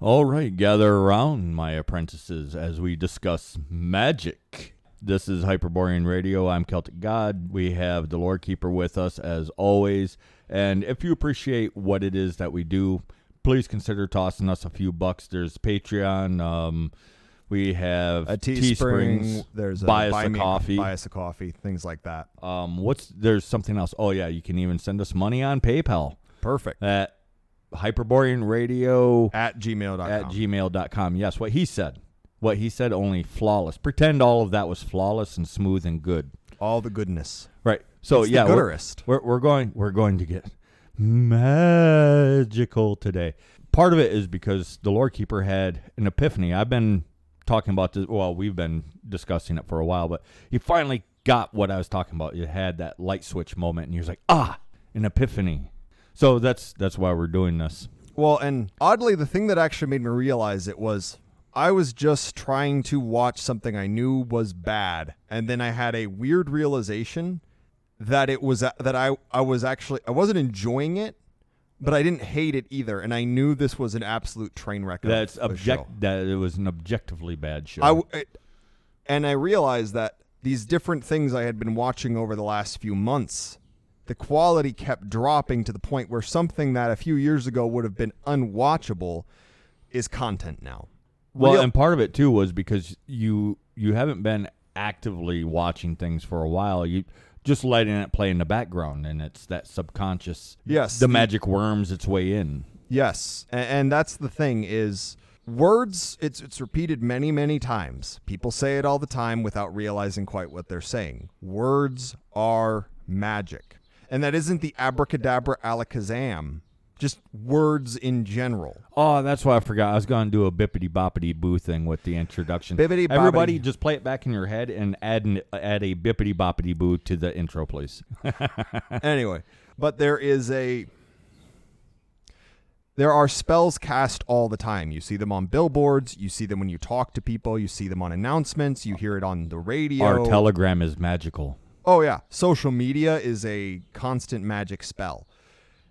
All right, gather around, my apprentices, as we discuss magic. This is Hyperborean Radio. I'm Celtic God. We have the Lord Keeper with us as always. And if you appreciate what it is that we do, please consider tossing us a few bucks. There's Patreon. Um, we have a Teesprings. Teespring. There's a buy us buy a me- coffee. buy us a coffee, things like that. Um, what's there's something else? Oh yeah, you can even send us money on PayPal Perfect. at Hyperborean Radio At gmail.com. at gmail.com. Yes, what he said. What he said only flawless. Pretend all of that was flawless and smooth and good. All the goodness. Right. So It's yeah, we're, we're we're going we're going to get magical today. Part of it is because the Lord Keeper had an epiphany. I've been talking about this. Well, we've been discussing it for a while, but he finally got what I was talking about. He had that light switch moment, and he was like, "Ah, an epiphany." So that's that's why we're doing this. Well, and oddly, the thing that actually made me realize it was I was just trying to watch something I knew was bad, and then I had a weird realization that it was that I I was actually I wasn't enjoying it, but I didn't hate it either, and I knew this was an absolute train wreck. That's object. That it was an objectively bad show. I, it- and I realized that these different things I had been watching over the last few months, the quality kept dropping to the point where something that a few years ago would have been unwatchable is content now. Well, Real- and part of it too was because you you haven't been actively watching things for a while. You just letting it play in the background, and it's that subconscious. Yes, the the- magic worms its way in. Yes, and, and that's the thing is words. It's it's repeated many many times. People say it all the time without realizing quite what they're saying. Words are magic, and that isn't the abracadabra alakazam. Just words in general. Oh, that's why I forgot. I was going to do a bippity boppity boo thing with the introduction. Bippity Everybody, just play it back in your head and add an, add a bippity boppity boo to the intro, please. anyway, but there is a there are spells cast all the time. You see them on billboards, you see them when you talk to people, you see them on announcements, you hear it on the radio. Our telegram is magical. Oh yeah, social media is a constant magic spell.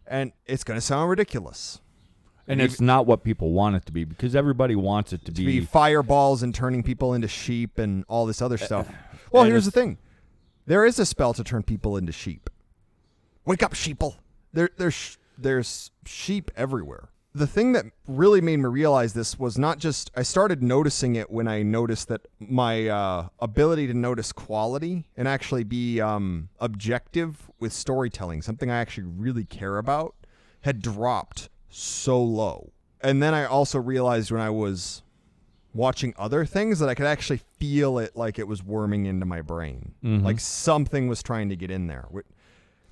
And it's going to sound ridiculous. And it's not what people want it to be because everybody wants it to, To be be. fireballs and turning people into sheep and all this other eh, stuff. Eh, eh, well, here's the thing. There is a spell to turn people into sheep. Wake up, sheeple. There, there's there's sheep everywhere. The thing that really made me realize this was not just I started noticing it when I noticed that my uh, ability to notice quality and actually be um, objective with storytelling, something I actually really care about, had dropped so low. And then I also realized when I was watching other things that I could actually feel it like it was worming into my brain, like something was trying to get in there.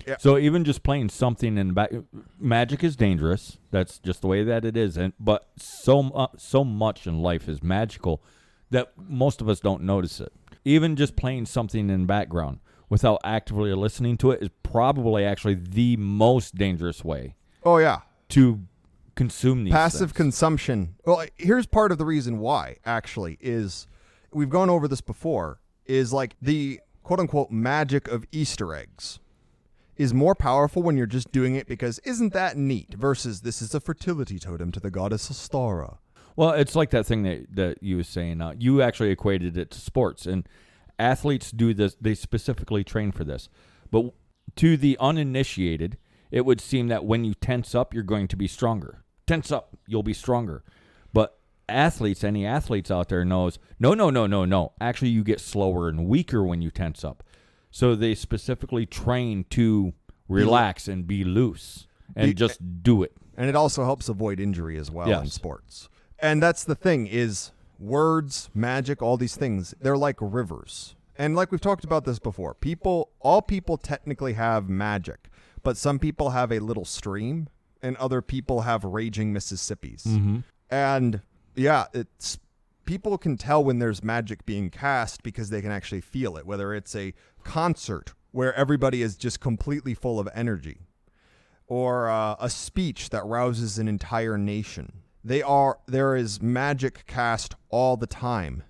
Wh- So even just playing something in the back, magic is dangerous. That's just the way that it is. And but so mu- so much in life is magical that most of us don't notice it. Even just playing something in the background without actively listening to it is probably actually the most dangerous way Oh yeah, to consume these passive things. consumption. Well, here's part of the reason why. Actually, is we've gone over this before. Is like the quote unquote magic of Easter eggs is more powerful when you're just doing it because isn't that neat versus this is a fertility totem to the goddess Ostara. Well, it's like that thing that that you were saying. Uh, you actually equated it to sports, and athletes do this. They specifically train for this. But to the uninitiated, it would seem that when you tense up, you're going to be stronger. Tense up, you'll be stronger. But athletes, any athletes out there knows, no, no, no, no, no. Actually, you get slower and weaker when you tense up. So they specifically train to relax and be loose and Be- just do it. and it also helps avoid injury as well in Yes. sports. And that's the thing is words, magic, all these things, they're like rivers. And like we've talked about this before, people all people technically have magic, but some people have a little stream and other people have raging Mississippis. Mm-hmm. And yeah, it's people can tell when there's magic being cast because they can actually feel it, whether it's a concert where everybody is just completely full of energy or uh, a speech that rouses an entire nation. They are there is magic cast all the time.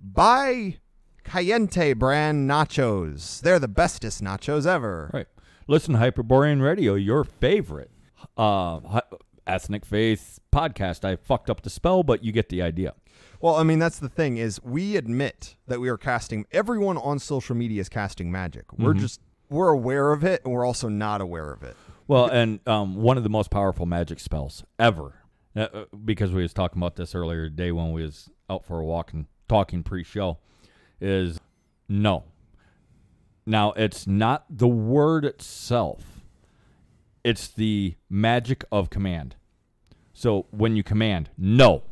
Buy Cayente brand nachos. They're the bestest nachos ever. Right. Listen, Hyperborean Radio, your favorite uh, ethnic faith podcast, I fucked up the spell, but you get the idea. Well, I mean, that's the thing is we admit that we are casting. Everyone on social media is casting magic. We're Mm-hmm. just we're aware of it, and we're also not aware of it. Well, and um, one of the most powerful magic spells ever, uh, uh, because we was talking about this earlier today when we was out for a walk and talking pre-show, is no. Now it's not the word itself; it's the magic of command. So when you command no,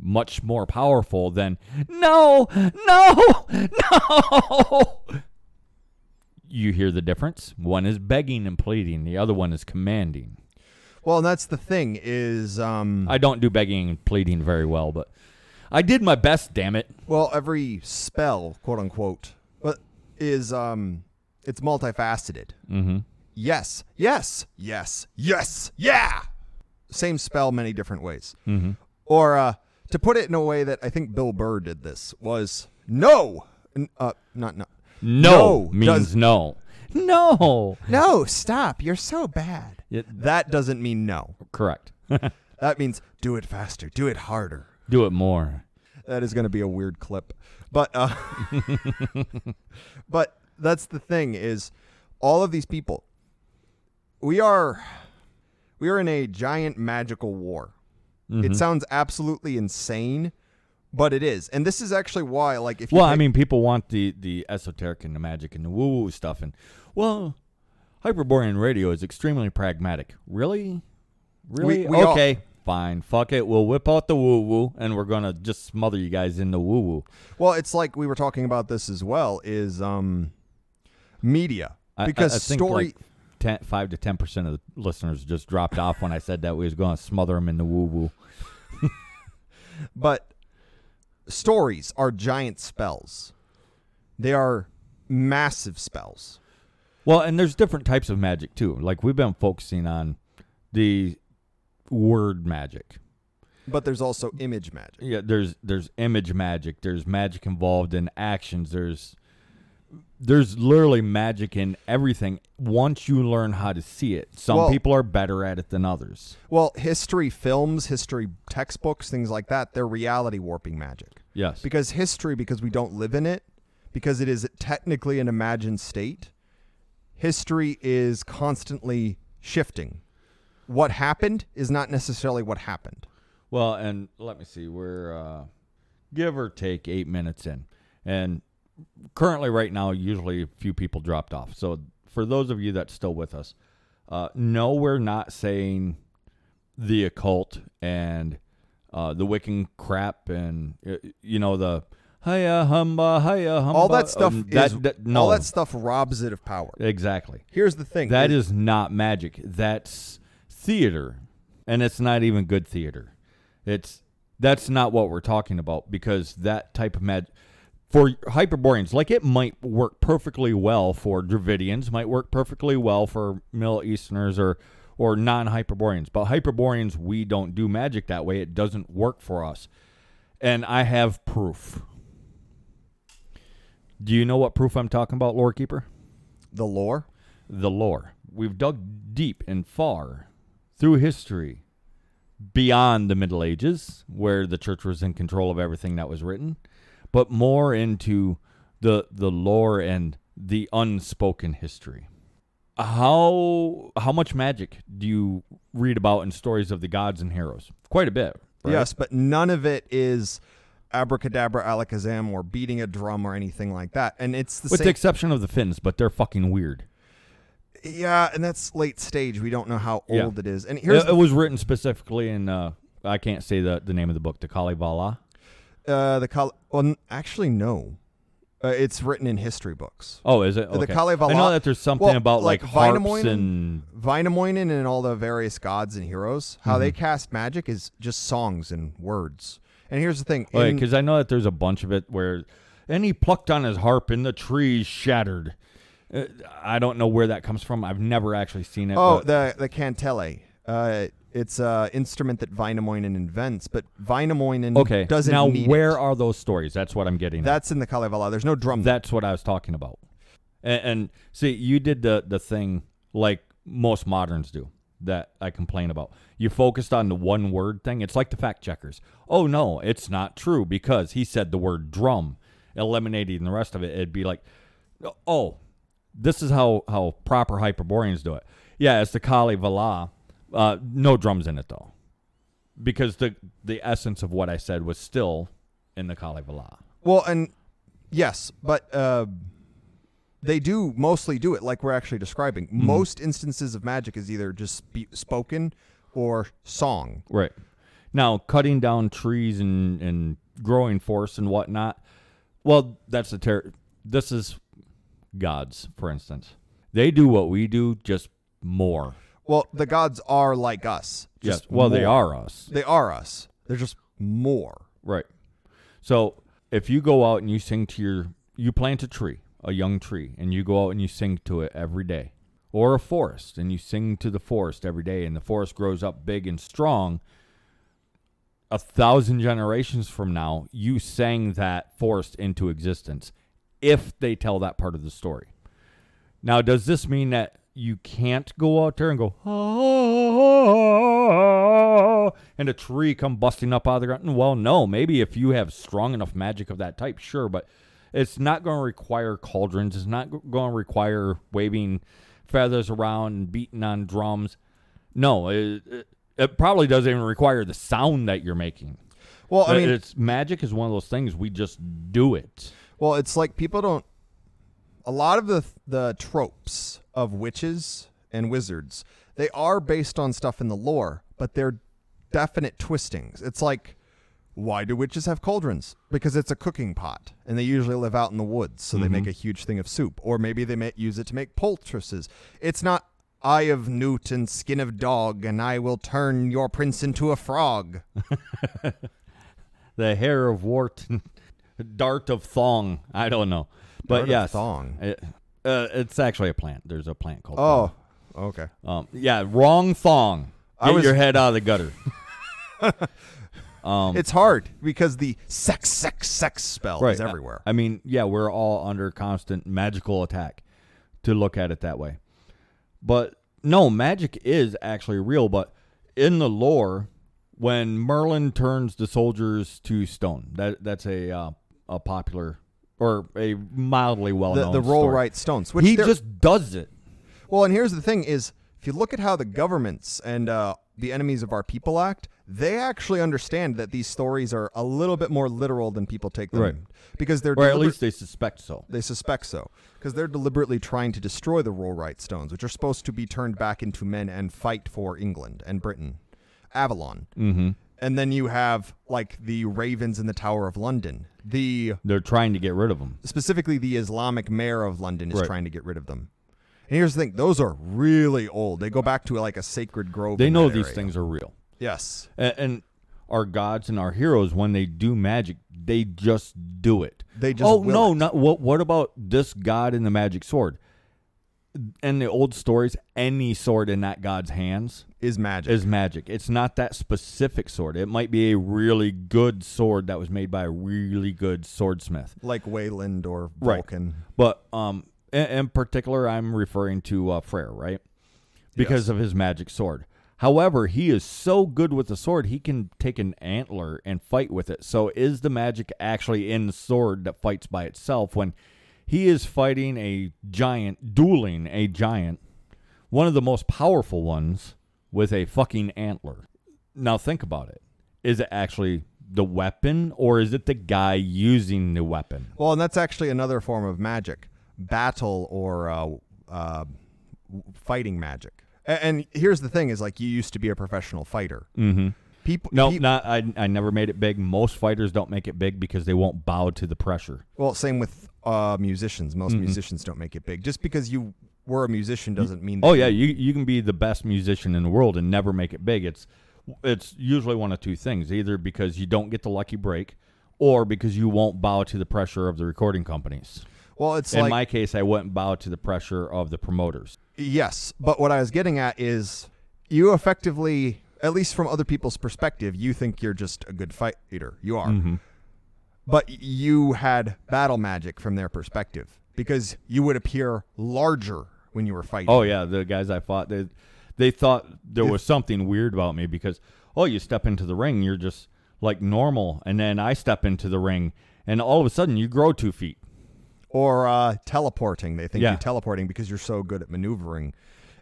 much more powerful than no, no, no. You hear the difference? One is begging and pleading, the other one is commanding. Well, and that's the thing is, um, I don't do begging and pleading very well, but I did my best, damn it. well, every spell, quote unquote, but is um, it's multifaceted. Mm-hmm. Yes, yes, yes, yes, yeah. Same spell, many different ways. Mm-hmm. Or uh, to put it in a way that I think Bill Burr did this was no, uh, not no. No, No means does- no. No. No, stop! You're so bad. It- That doesn't mean no. correct. That means do it faster, do it harder. do it more. That is going to be a weird clip. But uh, but that's the thing is all of these people we are we are in a giant magical war. Mm-hmm. It sounds absolutely insane, but it is. And this is actually why like if you Well, I mean, people want the the esoteric and the magic and the woo woo stuff, and well, Hyperborean radio is extremely pragmatic. Really, really? we all- okay, fine. Fuck it. We'll whip out the woo woo, and we're gonna just smother you guys in the woo woo. well, it's like we were talking about this as well is um media I- I- because I think story like 10, five to ten percent of the listeners just dropped off when I said that we was going to smother them in the woo woo. But stories are giant spells. They are massive spells. Well, and there's different types of magic too. Like we've been focusing on the word magic. But there's also image magic. Yeah, there's there's image magic. There's magic involved in actions. There's there's literally magic in everything once you learn how to see it. Some Well- people are better at it than others. Well, history films, history textbooks, things like that, they're reality warping magic. Yes. Because history, because we don't live in it, because it is technically an imagined state, history is constantly shifting. What happened is not necessarily what happened. Well, and let me see. We're uh, give or take eight minutes in, and currently, right now, usually a few people dropped off. So for those of you that's still with us, uh, no, we're not saying the occult and uh, the Wiccan crap, and uh, you know the hiya humba hiya humba. all that stuff um, is that, that- no, all that stuff robs it of power. exactly. Here's the thing. That is not magic. That's theater, and it's not even good theater. It's that's not what we're talking about because that type of mag for Hyperboreans, like it might work perfectly well for Dravidians, might work perfectly well for Middle Easterners or or non-Hyperboreans. But Hyperboreans, we don't do magic that way. It doesn't work for us, and I have proof. Do you know what proof I'm talking about, Lore Keeper? the lore. the lore. We've dug deep and far through history beyond the Middle Ages, where the church was in control of everything that was written, but more into the the lore and the unspoken history. How how much magic do you read about in stories of the gods and heroes? Quite a bit. right? Yes, but none of it is abracadabra, alakazam, or beating a drum or anything like that. And it's the With same. the exception of the Finns, but they're fucking weird. yeah, and that's late stage. We don't know how Yeah. old it is. And here's It, it was written specifically in uh, I can't say the, the name of the book, the Kalevala. Uh, the Kal- well, actually no, uh, it's written in history books. Oh, is it? The Okay. Kalevala- I know that there's something well, about like, like harps and Vainamoinen and all the various gods and heroes, how they Mm-hmm. cast magic is just songs and words. And here's the thing: in- because I know that there's a bunch of it where, and he plucked on his harp and the trees shattered. Uh, I don't know where that comes from. I've never actually seen it. oh, but- the the kantele. Uh, it's an instrument that Vainamoinen invents, but Vainamoinen okay. doesn't now, where it. are those stories? That's what I'm getting. at. That's in the Kalevala. There's no drum. there. That's what I was talking about. And, and see, you did the the thing like most moderns do. that I complain about. You focused on the one word thing. It's like the fact checkers. Oh no, it's not true because he said the word drum, eliminating the rest of it. It'd be like, oh, this is how how proper Hyperboreans do it. Yeah, it's the Kalevala. Uh, no drums in it though, because the the essence of what I said was still in the Kalevala. Well, and yes, but uh, they do mostly do it like we're actually describing. Mm-hmm. Most instances of magic is either just spe- spoken or song. Right. Now, cutting down trees and, and growing forests and whatnot, well, that's a ter- This is gods, for instance. They do what we do, just more. Well, the gods are like us. Yes. Just Well, they more. are us. They are us. They're just more. Right. So if you go out and you sing to your, you plant a tree, a young tree, and you go out and you sing to it every day, or a forest, and you sing to the forest every day, and the forest grows up big and strong. A thousand generations from now, you sang that forest into existence if they tell that part of the story. Now, does this mean that you can't go out there and go, "Ah," and a tree come busting up out of the ground? Well, no. Maybe if you have strong enough magic of that type, sure, but it's not going to require cauldrons. It's not going to require waving feathers around and beating on drums. No, it, it, it probably doesn't even require the sound that you're making. Well, I mean, it's magic is one of those things we just do it. Well, it's like people don't. A lot of the the tropes of witches and wizards they are based on stuff in the lore, but they're definite twistings. It's like, why do witches have cauldrons? Because it's a cooking pot, and they usually live out in the woods, so they make mm-hmm. a huge thing of soup. Or maybe they may use it to make poultices. It's not eye of newt and skin of dog, and I will turn your prince into a frog. The hair of wart, dart of thong. I don't know, but Dart of yes, thong. It- uh, it's actually a plant. There's a plant called. Oh, okay. um, yeah, wrong thong. I Get was- your head out of the gutter. um, It's hard because the sex, sex, sex spell is I- everywhere. I mean, yeah, we're all under constant magical attack to look at it that way. But no, magic is actually real. But in the lore, when Merlin turns the soldiers to stone, that that's a uh, a popular or a mildly well the, known the roll story. right stones. Which He they're- just does it. well, and here's the thing: is if you look at how the governments and uh, the enemies of our people act, they actually understand that these stories are a little bit more literal than people take them, Right. because they're Or at deliber- least they suspect so. they suspect so because they're deliberately trying to destroy the Rollright Stones, which are supposed to be turned back into men and fight for England and Britain, Avalon. Mm-hmm. And then you have like the ravens in the Tower of London. The They're trying to get rid of them. specifically the Islamic mayor of London is Right. trying to get rid of them. And here's the thing: those are really old. They go back to like a sacred grove. They know these area. things are real. Yes. And, and our gods and our heroes, when they do magic, they just do it. They just oh no, it. not what? What about this god in the magic sword? In the old stories, any sword in that god's hands Is magic. is magic. It's not that specific sword. It might be a really good sword that was made by a really good swordsmith. like Wayland or Right. Vulcan. But um, in, in particular, I'm referring to uh, Freyr, right? Because Yes. of his magic sword. However, he is so good with the sword, he can take an antler and fight with it. So, is the magic actually in the sword that fights by itself when he is fighting a giant, dueling a giant, one of the most powerful ones, with a fucking antler? Now, think about it. Is it actually the weapon, or is it the guy using the weapon? Well, and that's actually another form of magic, battle or uh, uh, fighting magic. And here's the thing: is like you used to be a professional fighter. Mm-hmm. People, No, not I. I never made it big. Most fighters don't make it big because they won't bow to the pressure. well, same with uh, musicians. Most musicians don't make it big. Just because you were a musician doesn't mean. That Oh yeah, you you can be the best musician in the world and never make it big. It's it's usually one of two things: either because you don't get the lucky break, or because you won't bow to the pressure of the recording companies. Well, it's in like my case, I wouldn't bow to the pressure of the promoters. Yes, but what I was getting at is you effectively, at least from other people's perspective, you think you're just a good fighter. You are. Mm-hmm. But you had battle magic from their perspective because you would appear larger when you were fighting. Oh yeah, the guys I fought, they, they thought there was something weird about me because oh, you step into the ring, you're just like normal, and then I step into the ring, and all of a sudden you grow two feet. or uh, teleporting. They think Yeah. you're teleporting because you're so good at maneuvering.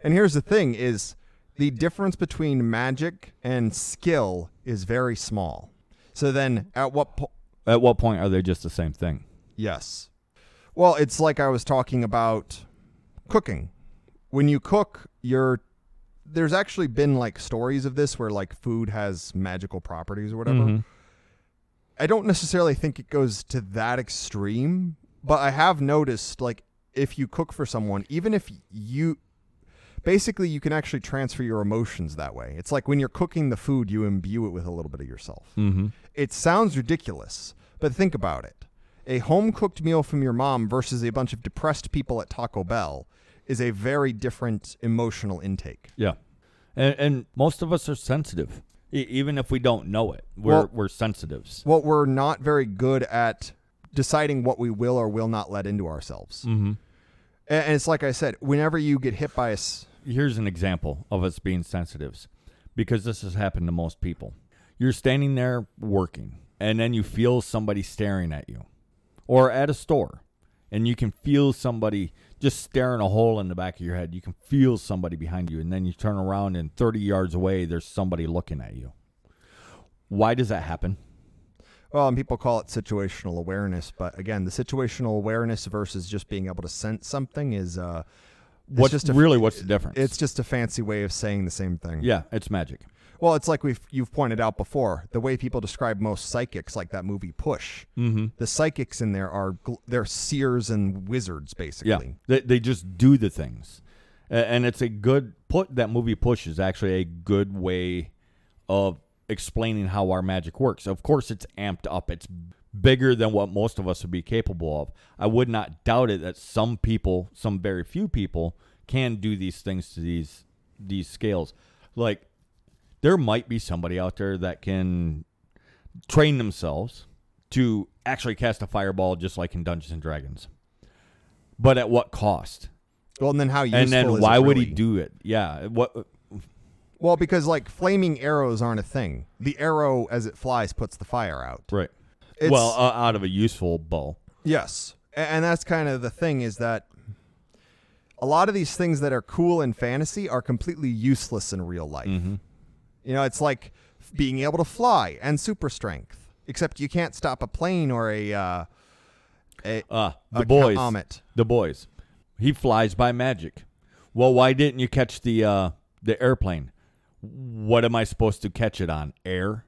And here's the thing: is the difference between magic and skill is very small. So then, at what po- At what point are they just the same thing? yes, well, it's like I was talking about cooking. When you cook, you're there's actually been like stories of this where like food has magical properties or whatever. Mhm. I don't necessarily think it goes to that extreme, but I have noticed like if you cook for someone, even if you basically you can actually transfer your emotions that way. It's like when you're cooking the food, you imbue it with a little bit of yourself. Mhm. It sounds ridiculous, but think about it. A home cooked meal from your mom versus a bunch of depressed people at Taco Bell is a very different emotional intake. Yeah, and, and most of us are sensitive, e- even if we don't know it. We're Well- we're sensitives. Well, we're not very good at deciding what we will or will not let into ourselves. Mm-hmm. A- And it's like I said, whenever you get hit by a s- Here's an example of us being sensitives, because this has happened to most people. You're standing there working, and then you feel somebody staring at you, or at a store, and you can feel somebody just staring a hole in the back of your head. You can feel somebody behind you, and then you turn around, and 30 yards away, there's somebody looking at you. Why does that happen? well, and people call it situational awareness, but again, the situational awareness versus just being able to sense something is uh What's just a, really what's the difference? it's just a fancy way of saying the same thing. yeah, it's magic. Well, it's like we've you've pointed out before, the way people describe most psychics like that movie Push. Mm-hmm. The psychics in there are they're seers and wizards basically. Yeah, they, they just do the things, and it's a good put. That movie push is actually a good way of explaining how our magic works. Of course, it's amped up. It's bigger than what most of us would be capable of. I would not doubt it that some people, some very few people, can do these things to these these scales. Like there might be somebody out there that can train themselves to actually cast a fireball just like in Dungeons and Dragons. But at what cost? Well, and then how useful and then why would he do it? Yeah. What? Well, because like flaming arrows aren't a thing. The arrow as it flies puts the fire out. Right. It's- well, uh, out of a useful bow. Yes. And that's kind of the thing is that a lot of these things that are cool in fantasy are completely useless in real life. Mm-hmm. You know, it's like being able to fly and super strength, except you can't stop a plane or a uh, a, Ah, the a boys. comet. The boys. He flies by magic. Well, why didn't you catch the uh, the airplane? What am I supposed to catch it on? Air?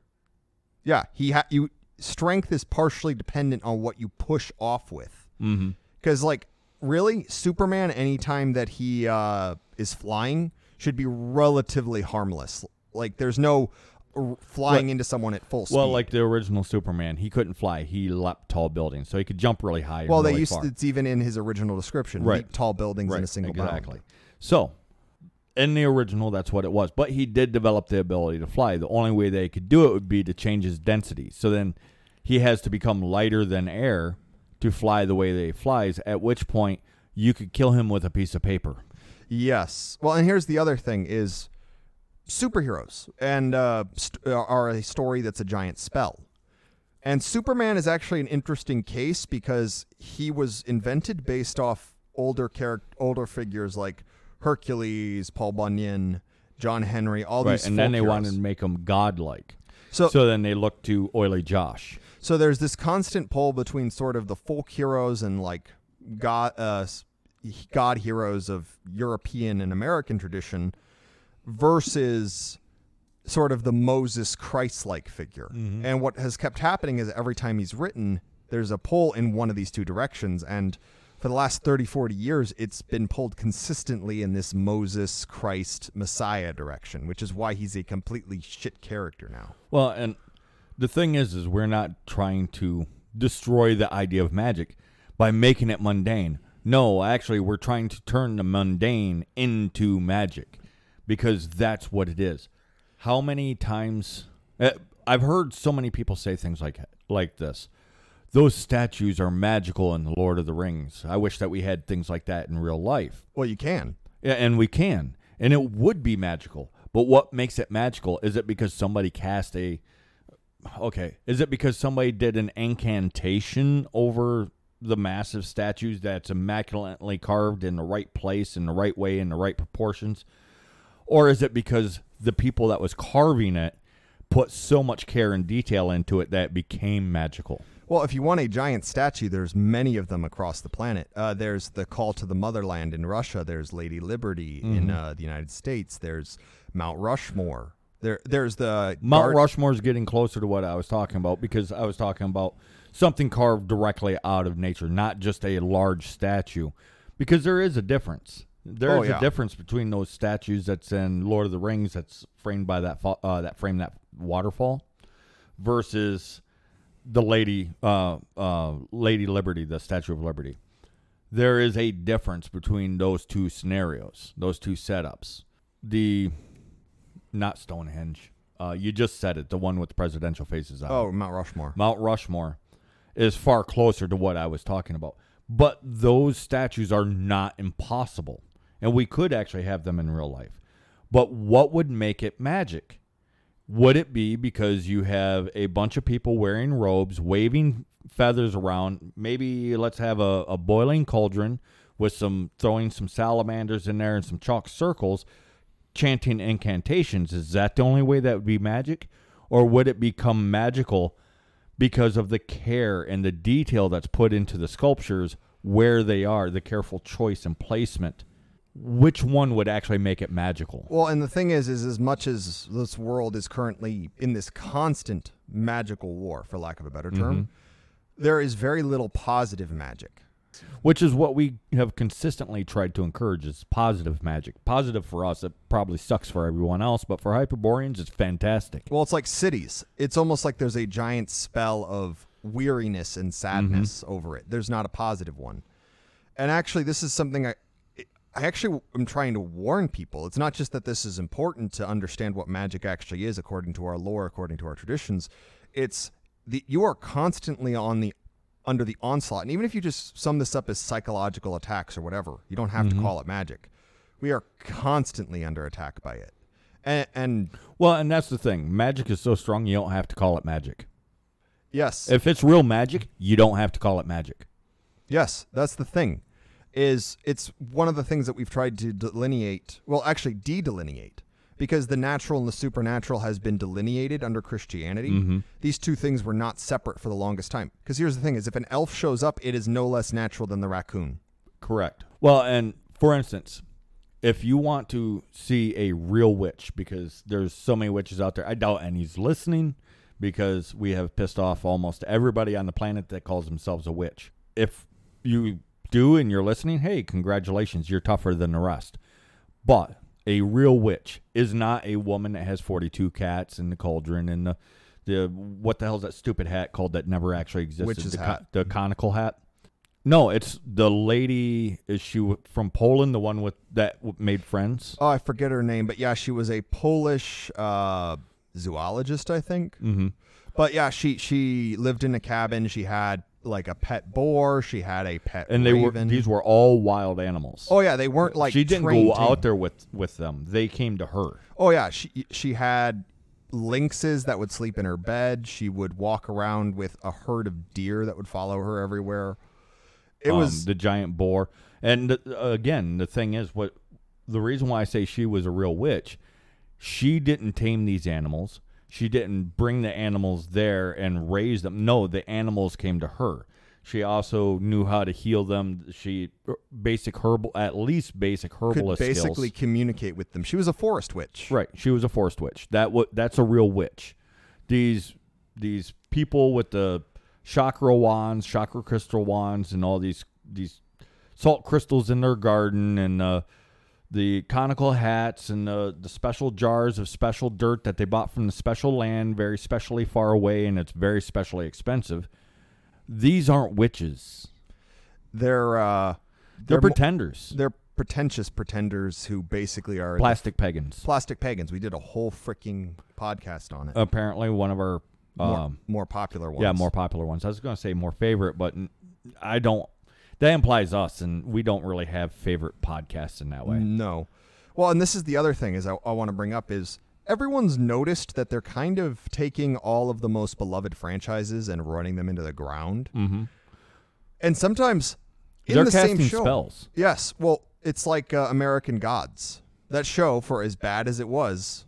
Yeah, he ha- you strength is partially dependent on what you push off with. Mm-hmm. Because, like, really, Superman, anytime that he uh, is flying, should be relatively harmless. Like, there's no flying Well- into someone at full speed. Well, like the original Superman, he couldn't fly. He leapt tall buildings, so he could jump really high. and well, they used far. it's even in his original description, Right. leap tall buildings in a single exactly. bound. So, in the original, that's what it was. But he did develop the ability to fly. The only way they could do it would be to change his density. So then he has to become lighter than air to fly the way that he flies. At which point, you could kill him with a piece of paper. Yes. Well, and here's the other thing: is superheroes and uh, st- are a story that's a giant spell. And Superman is actually an interesting case because he was invented based off older charac- older figures like Hercules, Paul Bunyan, John Henry, all Right, these. and then they heroes. wanted to make him godlike. so So then they looked to Oily Josh. So there's this constant pull between sort of the folk heroes and like god uh, god heroes of European and American tradition versus sort of the Moses Christ-like figure. Mm-hmm. And what has kept happening is every time he's written, there's a pull in one of these two directions and for the last 30 40 years it's been pulled consistently in this Moses Christ Messiah direction, which is why he's a completely shit character now. Well, and the thing is, is we're not trying to destroy the idea of magic by making it mundane. No, actually, we're trying to turn the mundane into magic because that's what it is. How many times uh, I've heard so many people say things like like this. Those statues are magical in the Lord of the Rings. I wish that we had things like that in real life. Well, you can. Yeah, and we can. and it would be magical. But what makes it magical? Is it because somebody cast a okay? Is it because somebody did an incantation over the massive statues that's immaculately carved in the right place, in the right way, in the right proportions? Or is it because the people that was carving it put so much care and detail into it that it became magical? Well, if you want a giant statue, there's many of them across the planet. Uh, there's the Call to the Motherland in Russia. There's Lady Liberty in uh, the United States. There's Mount Rushmore. There, there's the Mount guard- Rushmore is getting closer to what I was talking about because I was talking about something carved directly out of nature, not just a large statue. Because there is a difference. There is Oh, yeah. a difference between those statues that's in Lord of the Rings that's framed by that fa- uh, that frame that waterfall versus the lady uh, uh, Lady Liberty, the Statue of Liberty. There is a difference between those two scenarios, those two setups. The not Stonehenge. Uh, you just said it, the one with the presidential faces on. Oh, Mount Rushmore. Mount Rushmore is far closer to what I was talking about. But those statues are not impossible. And we could actually have them in real life. But what would make it magic? Would it be because you have a bunch of people wearing robes, waving feathers around? Maybe let's have a, a boiling cauldron with some throwing some salamanders in there and some chalk circles, chanting incantations. Is that the only way that would be magic? Or would it become magical because of the care and the detail that's put into the sculptures, where they are, the careful choice and placement? Which one would actually make it magical? Well, and the thing is, is as much as this world is currently in this constant magical war, for lack of a better term, mm-hmm. there is very little positive magic. Which is what we have consistently tried to encourage is positive magic. Positive for us, it probably sucks for everyone else, but for Hyperboreans, it's fantastic. Well, it's like cities. It's almost like there's a giant spell of weariness and sadness mm-hmm. over it. There's not a positive one. And actually, this is something I, I actually am trying to warn people. It's not just that this is important to understand what magic actually is according to our lore, according to our traditions. It's the you are constantly on the under the onslaught. And even if you just sum this up as psychological attacks or whatever, you don't have to mm-hmm. call it magic. We are constantly under attack by it. And, and Well, and that's the thing. Magic is so strong, you don't have to call it magic. yes, If it's real magic, you don't have to call it magic. Yes, that's the thing. Is it's one of the things that we've tried to delineate, well, actually de-delineate, because the natural and the supernatural has been delineated under Christianity. Mm-hmm. These two things were not separate for the longest time. Because here's the thing: is if an elf shows up, it is no less natural than the raccoon. Correct. Well, and for instance, if you want to see a real witch, because there's so many witches out there, I doubt any's listening because we have pissed off almost everybody on the planet that calls themselves a witch. If you do and you're listening, hey, congratulations, you're tougher than the rest. But a real witch is not a woman that has 42 cats in the cauldron and the the what the hell's that stupid hat called that never actually existed? Witch's the, hat. the conical hat. No, it's the lady. Is she from Poland? The one with that made friends? Oh, I forget her name, but yeah, she was a Polish uh, zoologist, I think. Mm-hmm. But yeah, she she lived in a cabin. She had like a pet boar. She had a pet And they raven. were these were all wild animals. oh yeah, they weren't like she didn't trained go out there with with them. They came to her. Oh yeah, she she had lynxes that would sleep in her bed. She would walk around with a herd of deer that would follow her everywhere. It um, was the giant boar. And th- again, the thing is, what the reason why I say she was a real witch, she didn't tame these animals. She didn't bring the animals there and raise them. No, the animals came to her. She also knew how to heal them. She basic herbal, at least basic could herbalist basically skills. communicate with them. She was a forest witch. Right. She was a forest witch. That wa that's a real witch. These these people with the chakra wands, chakra crystal wands, and all these these salt crystals in their garden, and uh, the conical hats, and the the special jars of special dirt that they bought from the special land, very specially far away, and it's very specially expensive. These aren't witches. They're uh, They're, they're mo- pretenders. they're pretentious pretenders who basically are Plastic pagans. plastic pagans. We did a whole freaking podcast on it. Apparently, one of our more, um, more popular ones. Yeah, more popular ones. I was going to say more favorite, but I don't. That implies us, and we don't really have favorite podcasts in that way. No. Well, and this is the other thing is I, I want to bring up is everyone's noticed that they're kind of taking all of the most beloved franchises and running them into the ground. Mm-hmm. And sometimes in They're the casting same show, spells. Yes, well, it's like uh, American Gods. That show, for as bad as it was,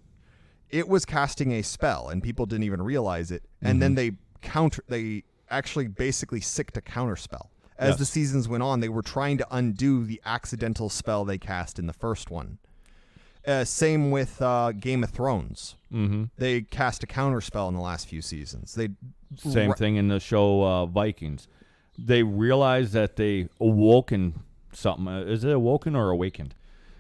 it was casting a spell, and people didn't even realize it. And then they counter, they actually basically sicked a counter spell. As Yes. the seasons went on, they were trying to undo the accidental spell they cast in the first one. Uh, same with uh, Game of Thrones. Mm-hmm. They cast a counter spell in the last few seasons. They Same thing in the show uh, Vikings. They realized that they awoken something. Uh, Is it awoken or awakened?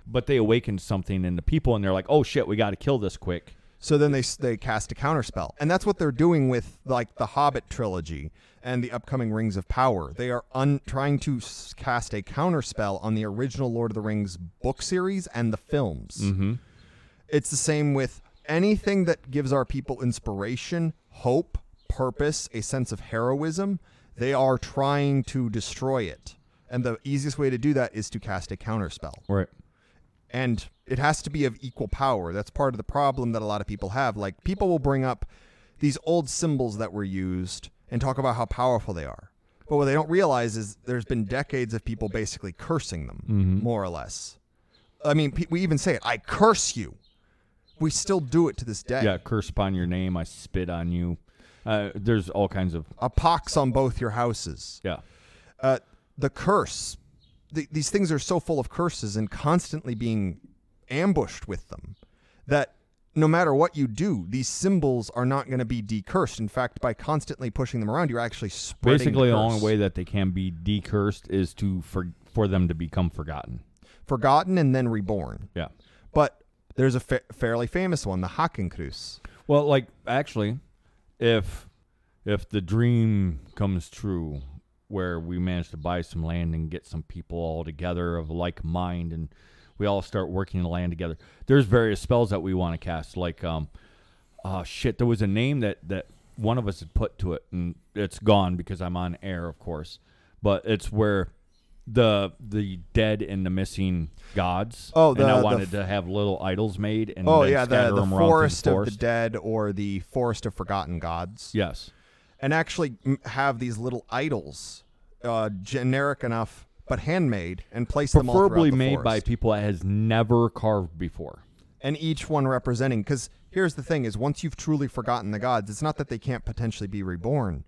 But they awakened something in the people, and they're like, "Oh shit, we got to kill this quick." So then they they cast a counterspell, and that's what they're doing with like the Hobbit trilogy and the upcoming Rings of Power. They are un- trying to s- cast a counterspell on the original Lord of the Rings book series and the films. Mm-hmm. It's the same with anything that gives our people inspiration, hope, purpose, a sense of heroism. They are trying to destroy it, and the easiest way to do that is to cast a counterspell Right. and it has to be of equal power. That's part of the problem that a lot of people have. Like people will bring up these old symbols that were used and talk about how powerful they are. But what they don't realize is there's been decades of people basically cursing them, more or less. I mean, pe- we even say it, I curse you. We still do it to this day. Yeah. Curse upon your name. I spit on you. Uh, there's all kinds of A pox on both your houses. yeah. uh, the curse. The, these things are so full of curses and constantly being ambushed with them that no matter what you do, these symbols are not going to be decursed. In fact, by constantly pushing them around, you're actually spreading Basically, the, the only way that they can be decursed is to for for them to become forgotten. forgotten and then reborn. Yeah. But there's a fa- fairly famous one, the Hakenkreuz. Well, like actually, if if the dream comes true, where we manage to buy some land and get some people all together of like mind, and we all start working the land together, there's various spells that we want to cast. Like, um, oh shit, there was a name that that one of us had put to it, and it's gone because I'm on air, of course. But it's where the the dead and the missing gods. Oh, the, and I wanted to have little idols made and Oh yeah, the, the forest the of forest. the dead or the forest of forgotten gods. Yes. and actually have these little idols, uh, generic enough but handmade, and place them all preferably throughout the made by forest. people that has never carved before. and each one representing. Because here's the thing: is once you've truly forgotten the gods, it's not that they can't potentially be reborn,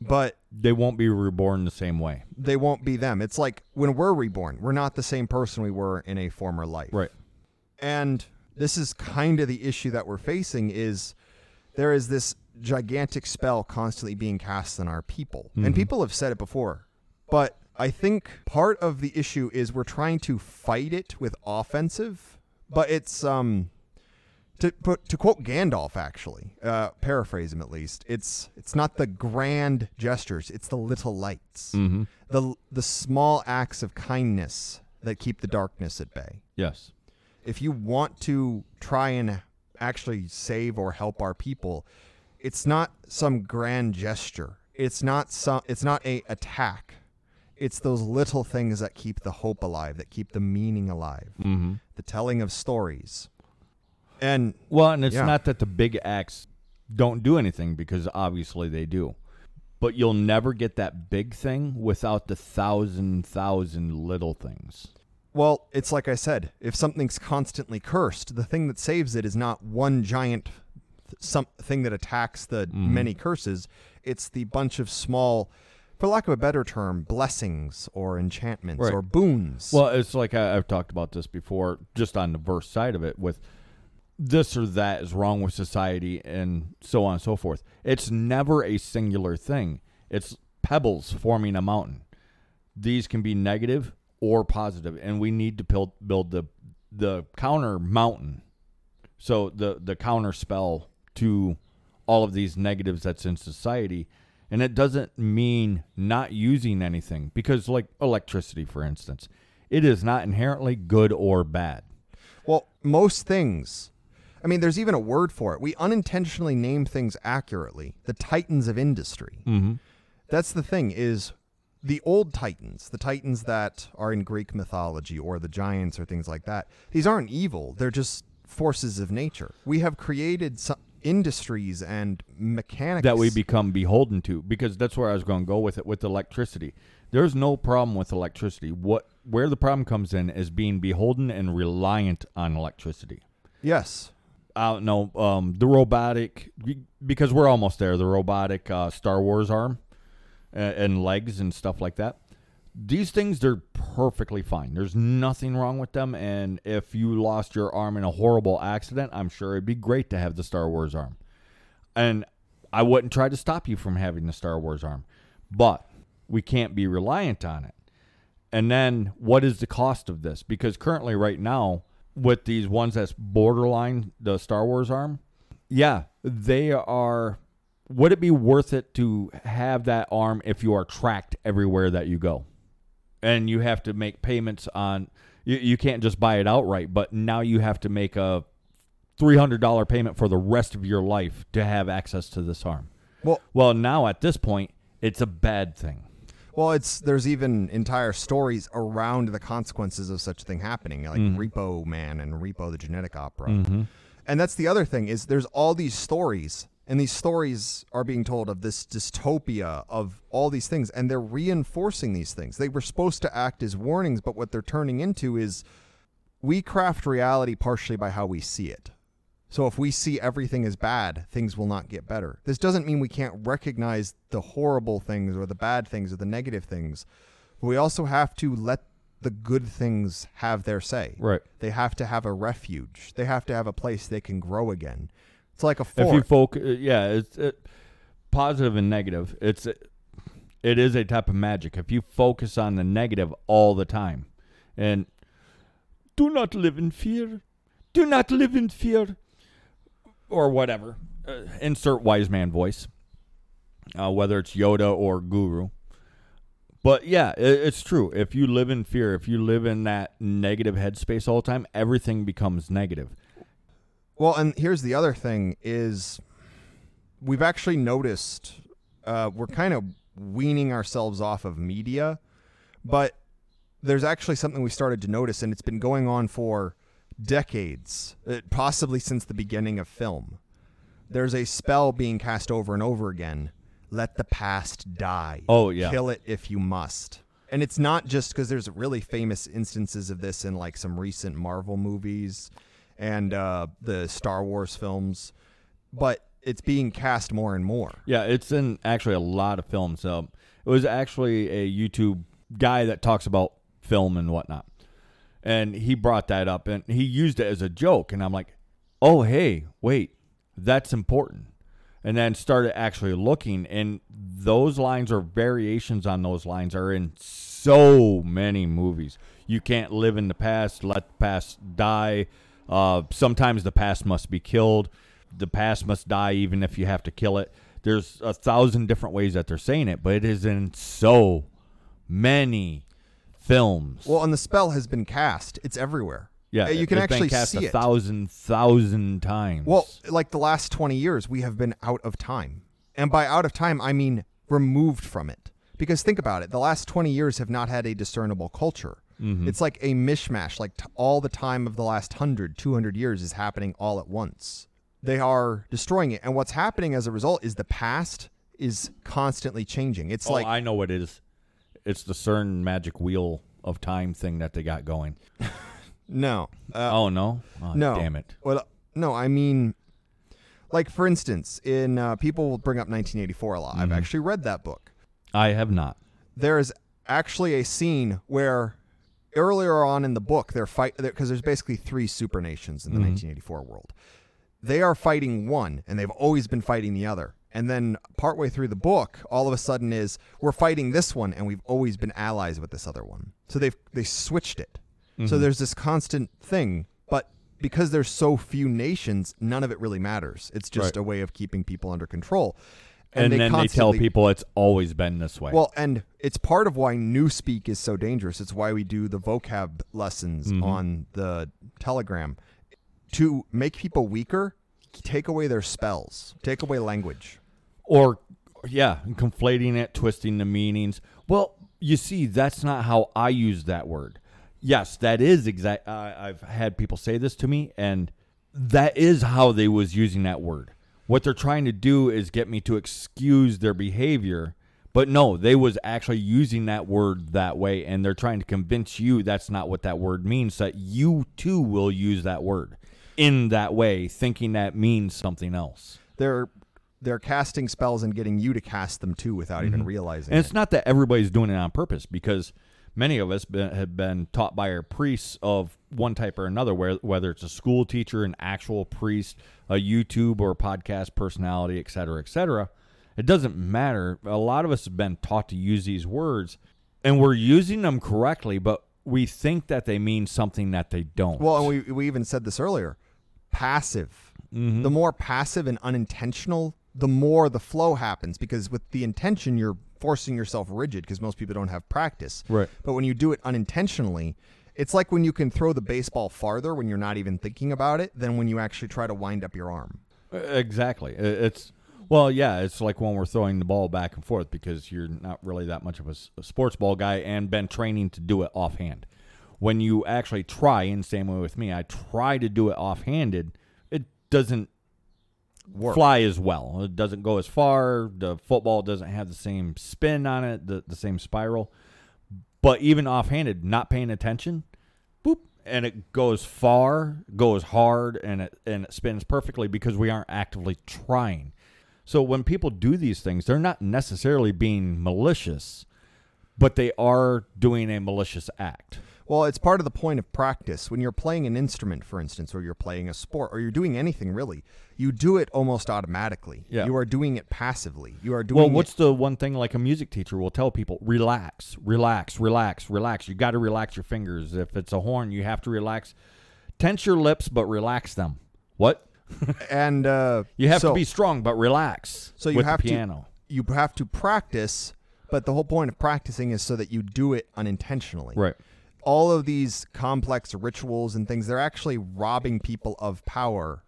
but They won't be reborn the same way. they won't be them. It's like when we're reborn, we're not the same person we were in a former life. Right. And this is kind of the issue that we're facing is there is this gigantic spell constantly being cast on our people. And mm-hmm. people have said it before. But I think part of the issue is we're trying to fight it with offensive, but it's um to put to quote Gandalf actually, uh, paraphrase him at least. It's it's not the grand gestures, it's the little lights. Mm-hmm. The the small acts of kindness that keep the darkness at bay Yes. if you want to try and actually save or help our people, it's not some grand gesture. It's not some it's not a attack. It's those little things that keep the hope alive, that keep the meaning alive. Mm-hmm. The telling of stories. And Well, and it's Yeah. not that the big acts don't do anything because obviously they do. But you'll never get that big thing without the thousand, thousand little things. well, it's like I said, if something's constantly cursed, the thing that saves it is not one giant th- some thing that attacks the many curses. It's the bunch of small, for lack of a better term, blessings or enchantments Right. or boons. Well, it's like I, I've talked about this before, just on the verse side of it, with this or that is wrong with society and so on and so forth. It's never a singular thing. It's pebbles forming a mountain. These can be negative or positive, and we need to build build the the counter mountain. So the the counter spell to all of these negatives that's in society. And it doesn't mean not using anything because, like electricity, for instance, it is not inherently good or bad. Well, most things. I mean, there's even a word for it. We unintentionally name things accurately. The titans of industry. Mm-hmm. That's the thing is the old titans, the titans that are in Greek mythology or the giants or things like that, these aren't evil. They're just forces of nature. We have created some industries and mechanics that we become beholden to because that's where I was going to go with it with electricity. There's no problem with electricity. What where the problem comes in is being beholden and reliant on electricity. Yes. I don't know um, the robotic because we're almost there. The robotic uh, Star Wars arm and, and legs and stuff like that. These things they're perfectly fine. There's nothing wrong with them. And if you lost your arm in a horrible accident, I'm sure it'd be great to have the Star Wars arm. And I wouldn't try to stop you from having the Star Wars arm, but we can't be reliant on it. And then what is the cost of this? Because currently, right now, with these ones that's borderline the Star Wars arm, yeah, they are. Would it be worth it to have that arm if you are tracked everywhere that you go? And you have to make payments on, you, you can't just buy it outright, but now you have to make a $300 payment for the rest of your life to have access to this arm. Well, Well, now at this point, it's a bad thing. Well, it's there's even entire stories around the consequences of such a thing happening, like mm-hmm. Repo Man and Repo the Genetic Opera. Mm-hmm. And that's the other thing is there's all these stories, and these stories are being told of this dystopia of all these things, and they're reinforcing these things. They were supposed to act as warnings, but what they're turning into is we craft reality partially by how we see it. So if we see everything as bad, things will not get better. This doesn't mean we can't recognize the horrible things or the bad things or the negative things. But we also have to let the good things have their say. Right. They have to have a refuge. They have to have a place they can grow again. It's like a fork. If you focus, yeah, it's it, positive and negative. It's it is a type of magic. If you focus on the negative all the time, and do not live in fear, do not live in fear, or whatever. Uh, insert wise man voice, uh, whether it's Yoda or Guru. But yeah, it, it's true. If you live in fear, if you live in that negative headspace all the time, everything becomes negative. Well, and here's the other thing is we've actually noticed uh, we're kind of weaning ourselves off of media, but there's actually something we started to notice, and it's been going on for decades, uh, possibly since the beginning of film. There's a spell being cast over and over again. Let the past die. Oh, yeah. Kill it if you must. And it's not just because there's really famous instances of this in like some recent Marvel movies and uh, the Star Wars films, but it's being cast more and more. Yeah, it's in actually a lot of films. So it was actually a YouTube guy that talks about film and whatnot, and he brought that up and he used it as a joke, and I'm like, oh hey, wait, that's important. And then started actually looking, and those lines or variations on those lines are in so many movies. You can't live in the past, let the past die. Uh, sometimes the past must be killed. The past must die, even if you have to kill it. There's a thousand different ways that they're saying it, but it is in so many films. Well, and the spell has been cast. It's everywhere. yeah, Uh, you can it's been actually cast see a it. thousand, thousand times. Well, like the last 20 years, we have been out of time. And by out of time, I mean removed from it. Because think about it, the last 20 years have not had a discernible culture. Mm-hmm. It's like a mishmash, like t- all the time of the last 100, 200 years is happening all at once. They are destroying it. And what's happening as a result is the past is constantly changing. It's oh, like I know what it is. It's the CERN magic wheel of time thing that they got going. no. Uh, oh no, oh, no. damn it. Well, no, I mean, like for instance, in uh, people will bring up 1984 a lot. I've Mm-hmm. actually read that book. I have not. There is actually a scene where earlier on in the book they're fight because there's basically three super nations in the mm-hmm. 1984 world. They are fighting one, and they've always been fighting the other. And then partway through the book, all of a sudden is we're fighting this one, and we've always been allies with this other one. So they've they switched it. So mm-hmm. there's this constant thing, but because there's so few nations, none of it really matters. It's just Right. a way of keeping people under control. And, then they tell people it's always been this way. well, and it's part of why newspeak is so dangerous. It's why we do the vocab lessons Mm-hmm. on the Telegram to make people weaker. Take away their spells. Take away language. or yeah, conflating it, twisting the meanings. Well, You see, that's not how I use that word. Yes, that is exact. Uh, I've had people say this to me, and that is how they was using that word. What they're trying to do is get me to excuse their behavior, but no, they was actually using that word that way, and they're trying to convince you that's not what that word means, so that you too will use that word in that way, thinking that means something else. They're they're casting spells and getting you to cast them too without even mm-hmm. realizing And it. it's not that everybody's doing it on purpose because many of us been, have been taught by our priests of one type or another, where, whether it's a school teacher, an actual priest, a YouTube or podcast personality, et cetera, et cetera. It doesn't matter. A lot of us have been taught to use these words and we're using them correctly, but we think that they mean something that they don't. Well, and we we even said this earlier. Passive. Mm-hmm. The more passive and unintentional, the more the flow happens because with the intention you're forcing yourself rigid because most people don't have practice. Right. But when you do it unintentionally, it's like when you can throw the baseball farther when you're not even thinking about it than when you actually try to wind up your arm. Exactly. It's well, yeah. It's like when we're throwing the ball back and forth because you're not really that much of a, sports ball guy and been training to do it offhand. When you actually try, and same way with me, I try to do it offhanded. It doesn't Work. fly as well. It doesn't go as far. The football doesn't have the same spin on it, the, the same spiral. But even offhanded, not paying attention, boop, and it goes far, goes hard, and it and it spins perfectly because we aren't actively trying. So when people do these things, they're not necessarily being malicious, but they are doing a malicious act. Well, it's part of the point of practice. When you're playing an instrument, for instance, or you're playing a sport, or you're doing anything really, you do it almost automatically. Yeah. You are doing it passively. You are doing Well, it- what's the one thing like a music teacher will tell people? Relax, relax, relax, relax. You got to relax your fingers. If it's a horn, you have to relax. Tense your lips, but relax them. What? and uh, You have so- to be strong, but relax. So you with have the piano. to you have to practice, but the whole point of practicing is so that you do it unintentionally. Right. All of these complex rituals and things, they're actually robbing people of power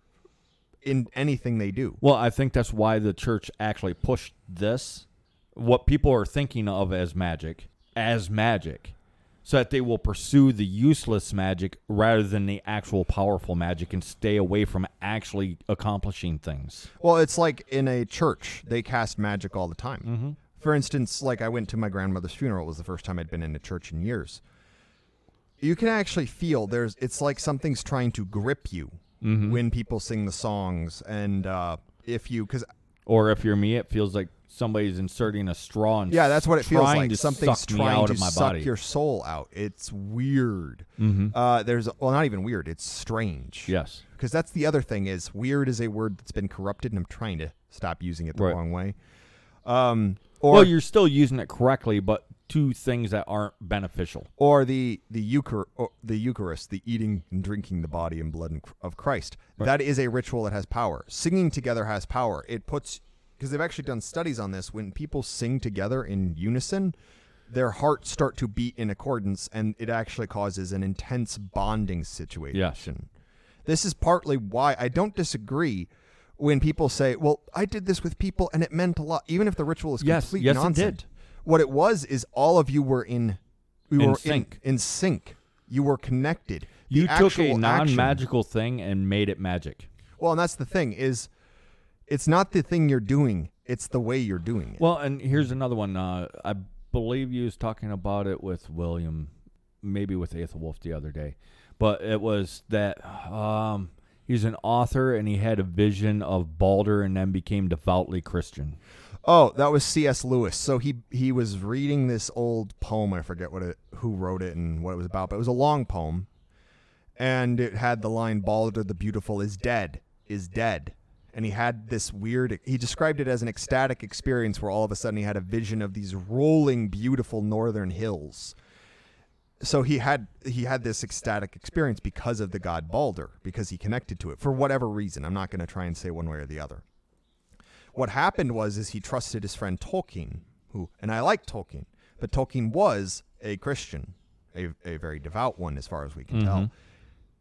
in anything they do. Well, I think that's why the church actually pushed this, what people are thinking of as magic, as magic, so that they will pursue the useless magic rather than the actual powerful magic and stay away from actually accomplishing things. Well, it's like in a church, they cast magic all the time. Mm-hmm. For instance, like I went to my grandmother's funeral. It was the first time I'd been in a church in years. You can actually feel there's. It's like something's trying to grip you Mm-hmm. when people sing the songs, and uh, if you, because Or if you're me, it feels like somebody's inserting a straw and yeah, that's what it feels like. Something's trying to suck body. your soul out. It's weird. Mhm. Uh, there's well, not even weird. It's strange. Yes. because that's the other thing is weird is a word that's been corrupted, and I'm trying to stop using it the Right. wrong way. Um, or well, you're still using it correctly, but to things that aren't beneficial. or the the Euchar- or the Eucharist, the eating and drinking the body and blood of Christ. That is a ritual that has power. Singing together has power. It puts because they've actually done studies on this. When people sing together in unison, their hearts start to beat in accordance, and it actually causes an intense bonding situation. Yes. This is partly why I don't disagree when people say, "Well, I did this with people and it meant a lot," even if the ritual is Yes, complete yes, it nonsense. did. What it was is all of you were in we In were sync. In, in sync. You were connected. The You took a non-magical thing and made it magic. Well, and that's the thing is, it's not the thing you're doing; it's the way you're doing it. Well, and here's another one. Uh, I believe you was talking about it with William, maybe with Aethelwolf the other day, but it was that um, he's an author and he had a vision of Balder and then became devoutly Christian. Oh, that was C.S. Lewis. So he he was reading this old poem. I forget what it, who wrote it and what it was about, but it was a long poem, and it had the line "Balder the Beautiful is dead, is dead." And he had this weird. He described it as an ecstatic experience where all of a sudden he had a vision of these rolling, beautiful northern hills. So he had he had this ecstatic experience because of the god Balder, because he connected to it for whatever reason. I'm not going to try and say one way or the other what happened was is he trusted his friend Tolkien, who and I like Tolkien, but Tolkien was a Christian, a, a very devout one as far as we can tell. Mm-hmm.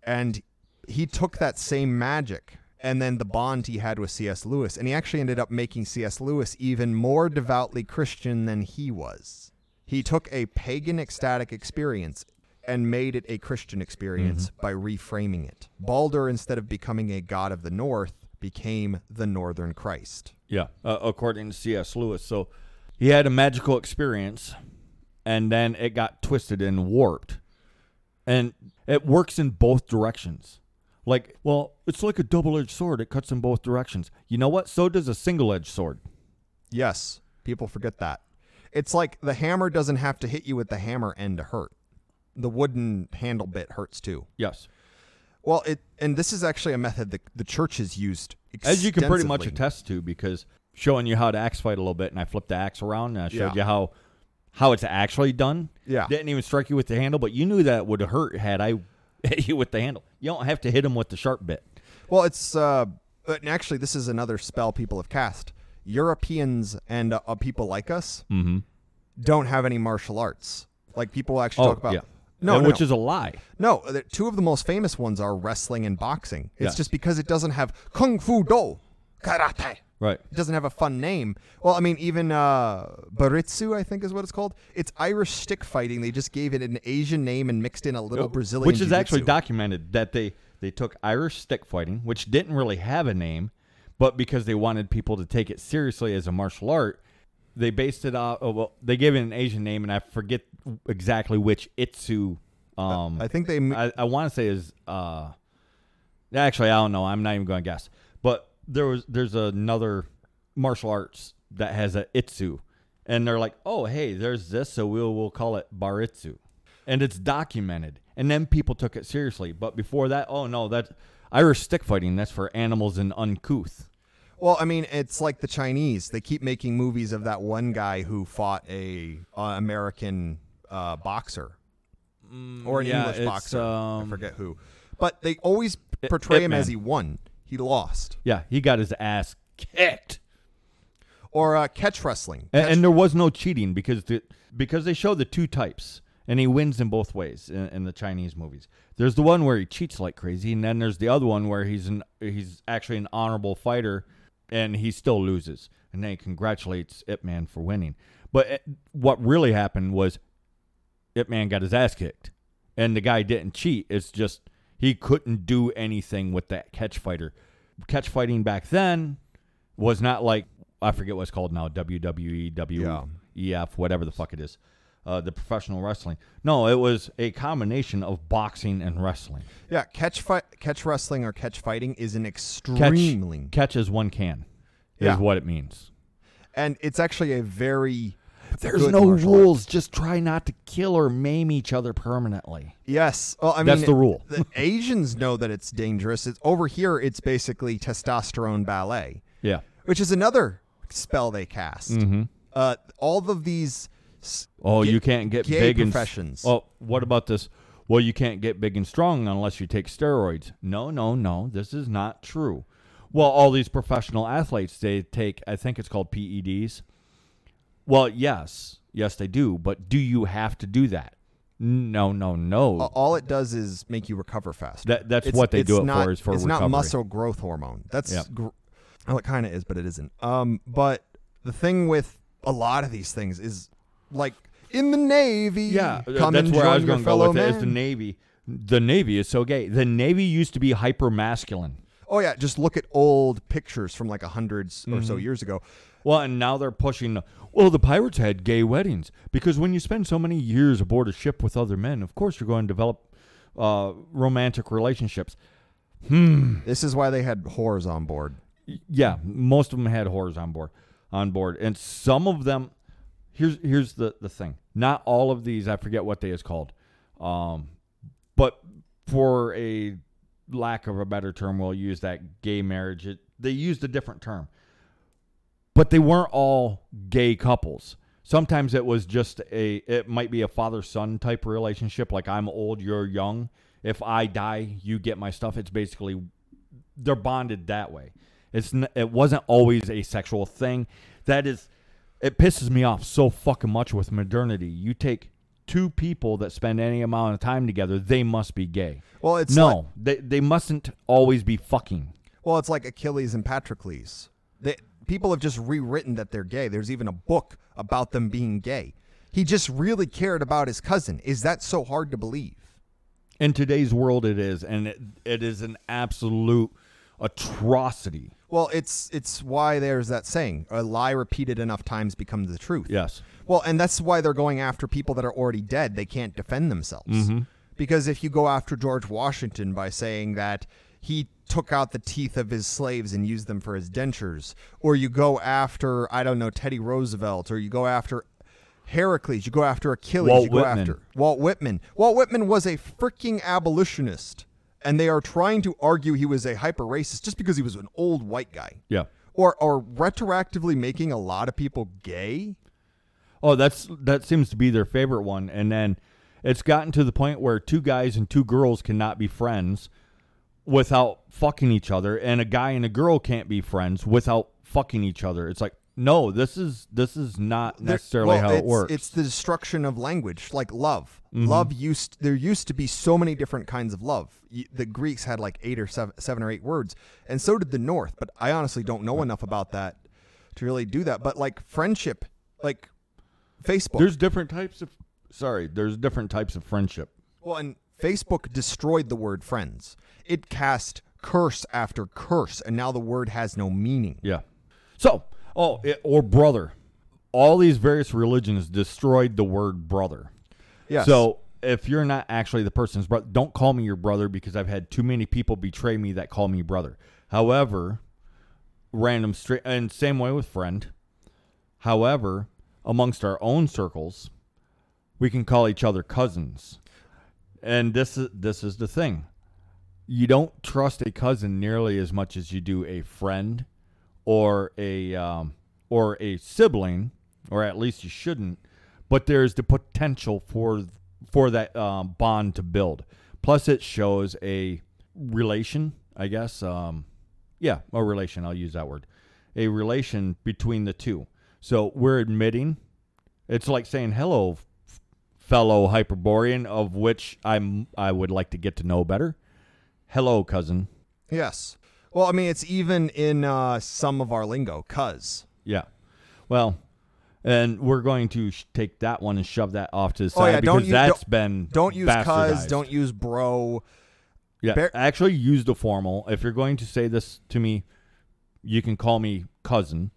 And he took that same magic and then the bond he had with C.S. Lewis, and he actually ended up making C.S. Lewis even more devoutly Christian than he was. He took a pagan ecstatic experience and made it a Christian experience by reframing it. Balder, instead of becoming a god of the north, became the northern Christ. Yeah, uh, according to C.S. Lewis. So he had a magical experience, and then it got twisted and warped, and it works in both directions. Like, well, it's like a double-edged sword; it cuts in both directions. You know what? So does a single-edged sword. Yes, people forget that. It's like the hammer doesn't have to hit you with the hammer end to hurt. The wooden handle bit hurts too. Yes, Well, it and this is actually a method that the church has used. as you can pretty much attest to, because showing you how to axe fight a little bit, and I flipped the axe around and I showed Yeah. you how how it's actually done. Yeah. didn't even strike you with the handle, but you knew that would hurt had I hit you with the handle. You don't have to hit him with the sharp bit. Well, it's uh, and actually this is another spell people have cast. Europeans and uh, people like us Mm-hmm. don't have any martial arts. Like people actually talk about. Oh, yeah. No, no, which no. is a lie. no. Two of the most famous ones are wrestling and boxing. It's Yes. just because it doesn't have kung fu do, karate. Right. It doesn't have a fun name. Well, I mean, even uh, Baritsu, I think is what it's called. It's Irish stick fighting. They just gave it an Asian name and mixed in a little Brazilian. Which is actually jiu-jitsu. documented that they they took Irish stick fighting, which didn't really have a name, but because they wanted people to take it seriously as a martial art, they based it off. Oh, well, they gave it an Asian name, and I forget exactly which Itsu. Um, I think they. I, I want to say is uh, actually I don't know. I'm not even going to guess. But there was there's another martial arts that has a itsu, and they're like, oh hey, there's this, so we'll we'll call it baritsu, and it's documented. And then people took it seriously. But before that, oh no, that's Irish stick fighting. That's for animals and uncouth. Well, I mean, it's like the Chinese. They keep making movies of that one guy who fought a uh, American uh, boxer or an Mm, yeah, English boxer. I um, forget who. But they always I- portray Ip him as he won. He lost. Yeah, he got his ass kicked. Or uh, catch wrestling. And, and there was no cheating because the because they show the two types, and he wins in both ways in, in the Chinese movies. There's the one where he cheats like crazy, and then there's the other one where he's an he's actually an honorable fighter, and he still loses, and then he congratulates Ip Man for winning. But it, what really happened was Ip Man got his ass kicked, and the guy didn't cheat. It's just he couldn't do anything with that catch fighter. Catch fighting back then was not like I forget what's called now WWE, WEF, whatever the fuck it is, uh, the professional wrestling. No, it was a combination of boxing and wrestling. yeah, catch fight, catch wrestling or catch fighting is an Catch, extremely catch as one can is Yeah. what it means. and it's actually a very There's no rules. Just try not to kill or maim each other permanently. Yes. Well, I mean, That's the rule. the Asians know that it's dangerous. It's over here. It's basically testosterone ballet, Yeah. which is another spell they cast. Mm-hmm. Uh, all of these. Oh, you can't get gay big and professions. Oh, what about this? Well, you can't get big and strong unless you take steroids. No, no, no. This is not true. Well, all these professional athletes they take. I think it's called PEDs. Well, yes, yes, they do. But do you have to do that? No, no, no. all it does is make you recover faster. That- that's It's- what they do it not, for, is for it's not muscle growth hormone. That's Yep. gr- well, it kind of is, but it isn't. Um, but the thing with a lot of these things is like in the Navy. yeah, come that's and where I was join your going to go fellow with it. Is the man. Navy? The Navy is so gay. The Navy used to be hyper masculine. Oh yeah, just look at old pictures from like a hundreds or Mm-hmm. so years ago. Well, and now they're pushing. the- Well, the pirates had gay weddings because when you spend so many years aboard a ship with other men, of course you're going to develop uh, romantic relationships. Hmm. This is why they had whores on board. Yeah, most of them had whores on board, on board, and some of them. Here's here's the the thing. Not all of these. I forget what they is called, um, but for a lack of a better term, we'll use that gay marriage. It, they used a different term, but they weren't all gay couples. Sometimes it was just a. It might be a father son type relationship. Like I'm old, you're young. If I die, you get my stuff. It's basically they're bonded that way. It's n- it wasn't always a sexual thing. That is, it pisses me off so fucking much with modernity. You take two people that spend any amount of time together, they must be gay. Well, it's no, like, they they mustn't always be fucking. well, it's like Achilles and Patrocles. They, people have just rewritten that they're gay. There's even a book about them being gay. He just really cared about his cousin. Is that so hard to believe? In today's world, it is, and it, it is an absolute atrocity. Well, it's it's why there's that saying: a lie repeated enough times becomes the truth. Yes. Well, and that's why they're going after people that are already dead. They can't defend themselves. Mm-hmm. Because if you go after George Washington by saying that he took out the teeth of his slaves and used them for his dentures, or you go after, I don't know, Teddy Roosevelt, or you go after Heracles, you go after Achilles, Walt you go Whitman. after Walt Whitman. Walt Whitman was a freaking abolitionist. And they are trying to argue he was a hyper racist just because he was an old white guy. Yeah. Or, or retroactively making a lot of people gay. Oh, that's that seems to be their favorite one, and then it's gotten to the point where two guys and two girls cannot be friends without fucking each other, and a guy and a girl can't be friends without fucking each other. It's like, no, this is this is not necessarily well, how it works. It's the destruction of language, like love. Mm-hmm. Love used there used to be so many different kinds of love. The Greeks had like eight or seven, seven or eight words, and so did the North. But I honestly don't know enough about that to really do that. But like friendship, like Facebook. there's different types of sorry, there's different types of friendship. well, and Facebook destroyed the word friends. It cast curse after curse, and now the word has no meaning. Yeah. So, oh, it, or brother. All these various religions destroyed the word brother. Yes. So if you're not actually the person's brother, don't call me your brother because I've had too many people betray me that call me brother. However, random straight and same way with friend. However, amongst our own circles, we can call each other cousins. And this is this is the thing. You don't trust a cousin nearly as much as you do a friend or a um, or a sibling, or at least you shouldn't. But there's the potential for for that um, bond to build. Plus, it shows a relation, I guess. Um, yeah, a relation. I'll use that word. A relation between the two. So we're admitting. It's like saying hello, fellow Hyperborean, of which I'm. I would like to get to know better. Hello, cousin. Yes. Well, I mean, it's even in uh, some of our lingo, cuz. Yeah. Well, and we're going to sh- take that one and shove that off to the Oh, side yeah, because don't u- that's don't- been Don't use cuz. Don't use bro. yeah. bear- actually, use the formal. If you're going to say this to me, you can call me cousin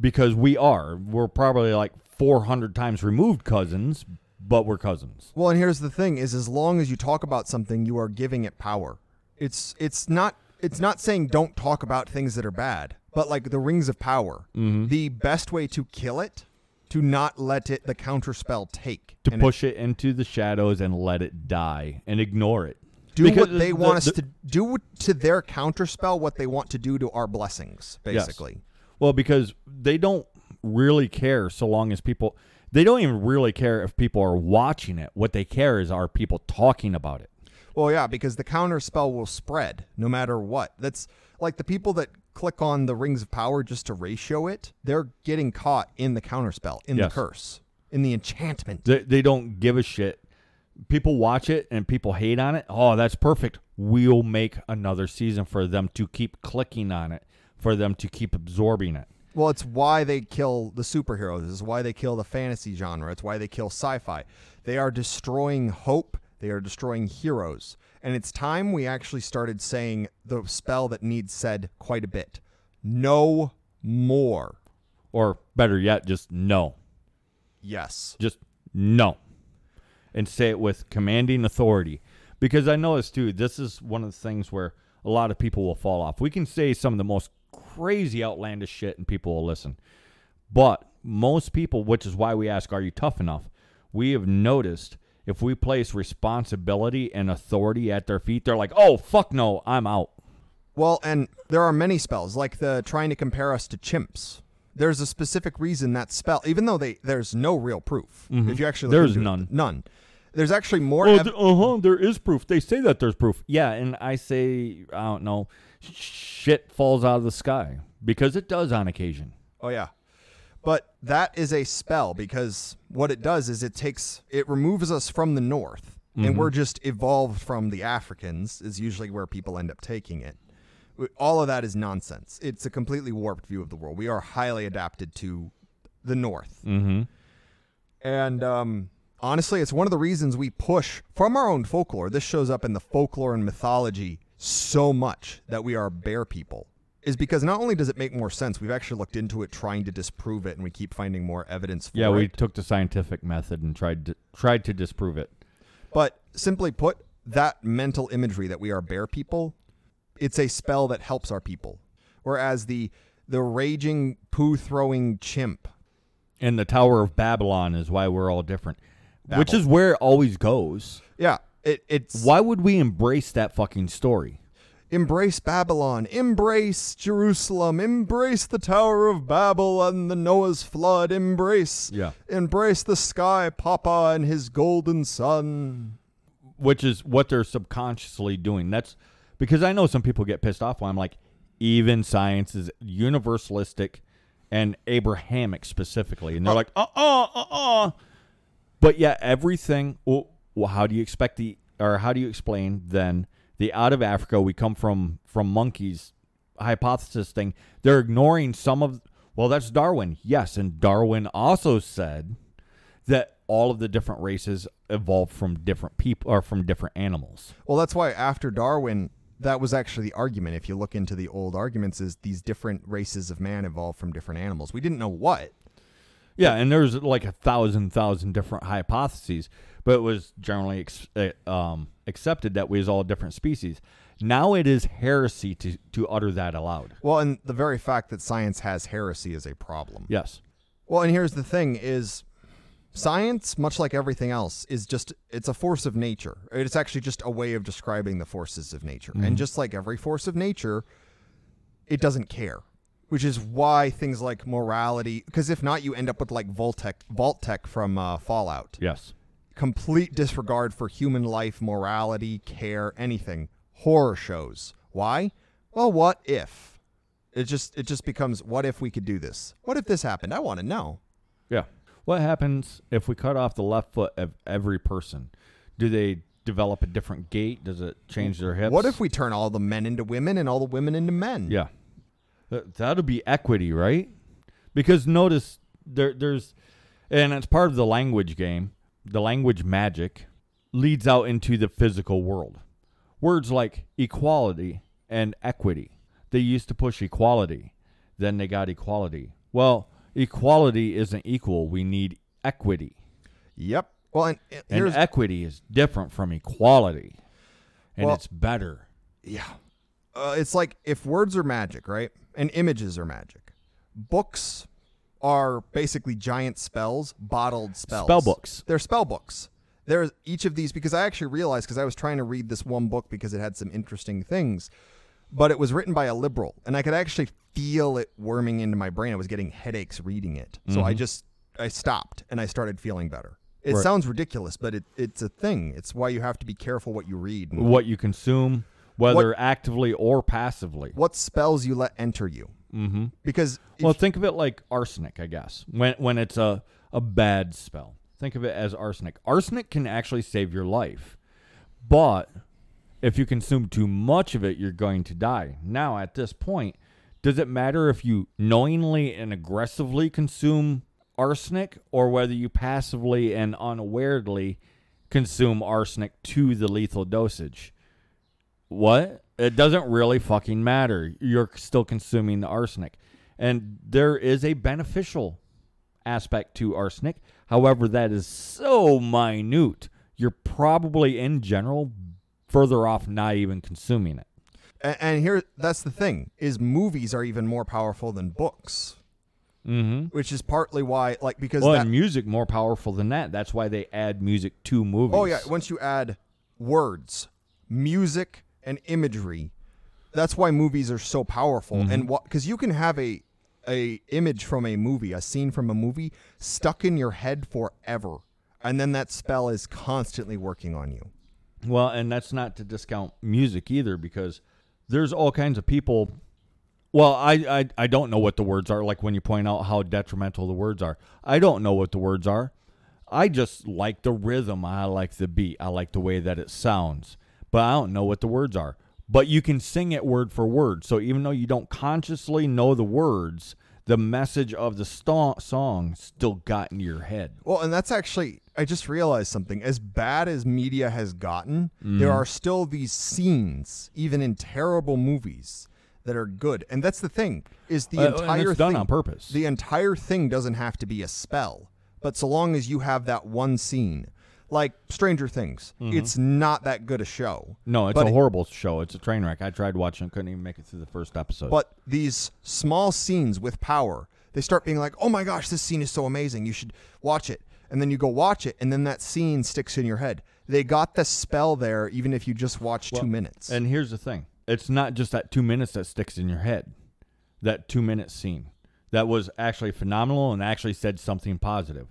because we are. We're probably like 400 times removed cousins, but we're cousins. Well, and here's the thing: is as long as you talk about something, you are giving it power. It's it's not it's not saying don't talk about things that are bad, but like the rings of power, Mm-hmm. the best way to kill it, to not let it the counterspell take To And it- push it into the shadows and let it die and ignore it. do Because what they the- want us the- to do to their counterspell what they want to do to our blessings, Yes. basically. Well, because they don't really care so long as people they don't even really care if people are watching it. What they care is are people talking about it. Well, yeah, because the counter spell will spread no matter what. That's like the people that click on the rings of power just to ratio it, they're getting caught in the counter spell, in Yes. the curse, in the enchantment. They, they don't give a shit. People watch it and people hate on it. Oh, that's perfect. We'll make another season for them to keep clicking on it, for them to keep absorbing it. Well, it's why they kill the superheroes. It's why they kill the fantasy genre. It's why they kill sci-fi. They are destroying hope. They are destroying heroes. And it's time we actually started saying the spell that needs said quite a bit. No more. Or better yet, just no. Yes. Just no. And say it with commanding authority. Because I notice, too, this is one of the things where a lot of people will fall off. We can say some of the most crazy, outlandish shit and people will listen. But most people, which is why we ask, are you tough enough? We have noticed if we place responsibility and authority at their feet, they're like, oh, fuck no, I'm out. Well, and there are many spells, like the trying to compare us to chimps. There's a specific reason that spell, even though they there's no real proof. If you actually There's into it, none. none. There's actually more. Oh, ev- th- uh-huh, there is proof. They say that there's proof. Yeah, and I say, I don't know, shit falls out of the sky because it does on occasion. oh yeah, but that is a spell because what it does is it takes it removes us from the north, and we're just evolved from the Africans. Is usually where people end up taking it. All of that is nonsense. It's a completely warped view of the world. We are highly adapted to the north. Mm-hmm. And um, honestly, it's one of the reasons we push from our own folklore. This shows up in the folklore and mythology so much that we are bear people. Is because not only does it make more sense, we've actually looked into it trying to disprove it, and we keep finding more evidence for Yeah, it. we took the scientific method and tried to tried to disprove it. But simply put, that mental imagery that we are bear people, it's a spell that helps our people. Whereas the the raging poo throwing chimp, And the Tower of Babylon is why we're all different, which is where it always goes. yeah, it, it's Why would we embrace that fucking story? Embrace Babylon, embrace Jerusalem, embrace the Tower of Babel and the Noah's flood, embrace Yeah. embrace the sky papa and his golden sun. which is what they're subconsciously doing. That's because I know some people get pissed off when I'm like, even science is universalistic and Abrahamic specifically, and they're like, uh, uh, uh, uh. But yeah, everything. Well, well, how do you expect the, or how do you explain then the out of Africa we come from from monkeys hypothesis thing? They're ignoring some of. Well, that's Darwin. Yes, and Darwin also said that all of the different races evolved from different people or from different animals. Well, that's why after Darwin, that was actually the argument. If you look into the old arguments, is these different races of man evolved from different animals. We didn't know what. Yeah, and there's like a thousand, thousand different hypotheses, but it was generally ex- uh, um, accepted that we was all different species. Now it is heresy to, to utter that aloud. Well, and the very fact that science has heresy is a problem. Yes. Well, and here's the thing is science, much like everything else, is just it's a force of nature. It's actually just a way of describing the forces of nature. And just like every force of nature, it doesn't care. Which is why things like morality, because if not, you end up with like Voltec, Vault-Tec from uh, Fallout. Yes. Complete disregard for human life, morality, care, anything. Horror shows. Why? Well, what if? It just it just becomes what if we could do this? What if this happened? I want to know. Yeah. What happens if we cut off the left foot of every person? Do they develop a different gait? Does it change their hips? What if we turn all the men into women and all the women into men? Yeah. That that'll be equity, right? Because notice there there's and it's part of the language game. The language magic leads out into the physical world. Words like equality and equity. They used to push equality, then they got equality. Well, equality isn't equal. We need equity. Yep. Well, and, and And equity is different from equality. And Well- it's better. yeah. Uh, it's like if words are magic, right? And images are magic. Books are basically giant spells, bottled spells. Spell books. They're spell books. There's each of these because I actually realized because I was trying to read this one book because it had some interesting things, but it was written by a liberal, and I could actually feel it worming into my brain. I was getting headaches reading it, so I mm-hmm. just I stopped and I started feeling better. It Right. sounds ridiculous, but it, it's a thing. It's why you have to be careful what you read. What you consume, whether actively or passively. what spells you let enter you. Mm-hmm. Because if- Well, think of it like arsenic, I guess. When when it's a a bad spell, think of it as arsenic. Arsenic can actually save your life, but if you consume too much of it, you're going to die. Now, at this point, does it matter if you knowingly and aggressively consume arsenic, or whether you passively and unawarely consume arsenic to the lethal dosage? What? It doesn't really fucking matter. You're still consuming the arsenic. And there is a beneficial aspect to arsenic. However, that is so minute. You're probably, in general, further off not even consuming it. and, and here that's the thing is movies are even more powerful than books, Mm-hmm. which is partly why like because Well, that, and music more powerful than that. That's why they add music to movies. Oh yeah, once you add words, music, and imagery, that's why movies are so powerful. And mm-hmm. what because you can have a a image from a movie, a scene from a movie, stuck in your head forever, and then that spell is constantly working on you. Well, and that's not to discount music either, because there's all kinds of people. Well, I, I I don't know what the words are. Like when you point out how detrimental the words are, I don't know what the words are. I just like the rhythm. I like the beat. I like the way that it sounds. But I don't know what the words are. But you can sing it word for word. So even though you don't consciously know the words, the message of the sto- song still got in your head. Well, and that's actually I just realized something. As bad as media has gotten, Mm-hmm. there are still these scenes, even in terrible movies, that are good. And that's the thing is the Uh, entire it's done thing, on purpose. The entire thing doesn't have to be a spell, but so long as you have that one scene, like Stranger Things, mm-hmm. it's not that good a show. No, it's a it- horrible show. It's a train wreck. I tried watching, couldn't even make it through the first episode. But these small scenes with power, they start being like, "Oh my gosh, this scene is so amazing! You should watch it." And then you go watch it, and then that scene sticks in your head. They got the spell there, even if you just watch two minutes. And here's the thing: it's not just that two minutes that sticks in your head. That two minute scene that was actually phenomenal and actually said something positive.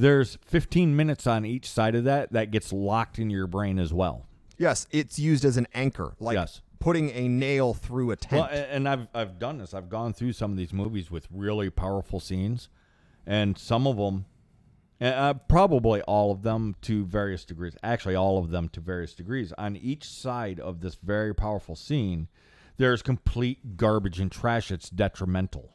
There's 15 minutes on each side of that that gets locked in your brain as well. yes, it's used as an anchor, like Yes. putting a nail through a tent. Well, and I've I've done this. I've gone through some of these movies with really powerful scenes, and some of them, uh, probably all of them to various degrees. Actually, all of them to various degrees. On each side of this very powerful scene, there's complete garbage and trash. It's detrimental.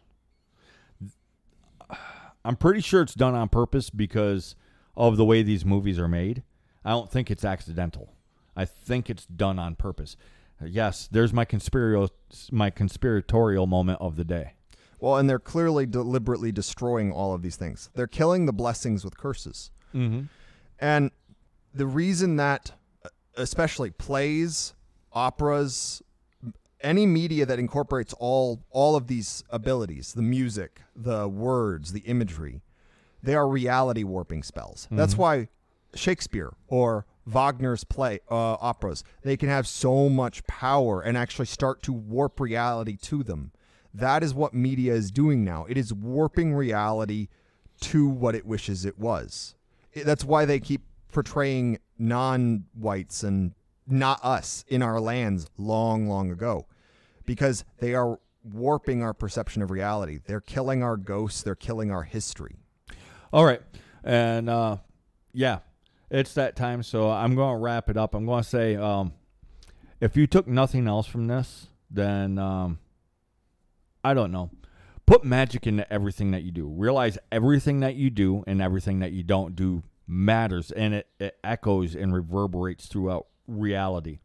I'm pretty sure it's done on purpose because of the way these movies are made. I don't think it's accidental. I think it's done on purpose. Yes, there's my conspiratorial my conspiratorial moment of the day. well, and they're clearly deliberately destroying all of these things. They're killing the blessings with curses. Mm-hmm. And the reason that, uh, especially plays, operas, any media that incorporates all all of these abilities, the music, the words, the imagery, they are reality warping spells. That's why Shakespeare or Wagner's play uh, operas they can have so much power and actually start to warp reality to them. That is what media is doing now. It is warping reality to what it wishes it was. It- that's why they keep portraying non-whites and not us in our lands long, long ago, because they are warping our perception of reality. They're killing our ghosts. They're killing our history. All right. And uh, yeah, it's that time. So I'm going to wrap it up. I'm going to say um, if you took nothing else from this, then um, I don't know. Put magic into everything that you do. Realize everything that you do and everything that you don't do matters and it, it echoes and reverberates throughout reality.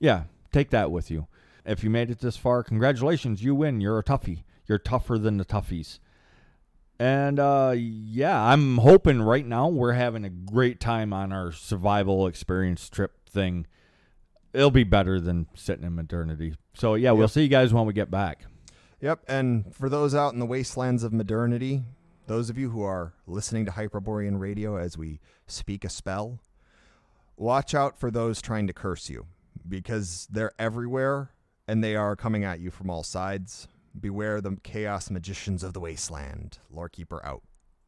Yeah, take that with you. If you made it this far, congratulations, you win. You're a toughie. You're tougher than the toughies. And uh, yeah, I'm hoping right now we're having a great time on our survival experience trip thing. It'll be better than sitting in modernity. So yeah, we'll see you guys when we get back. Yep. And for those out in the wastelands of modernity, those of you who are listening to Hyperborean Radio as we speak a spell, watch out for those trying to curse you because they're everywhere and they are coming at you from all sides. Beware the chaos magicians of the wasteland. Lorekeeper out.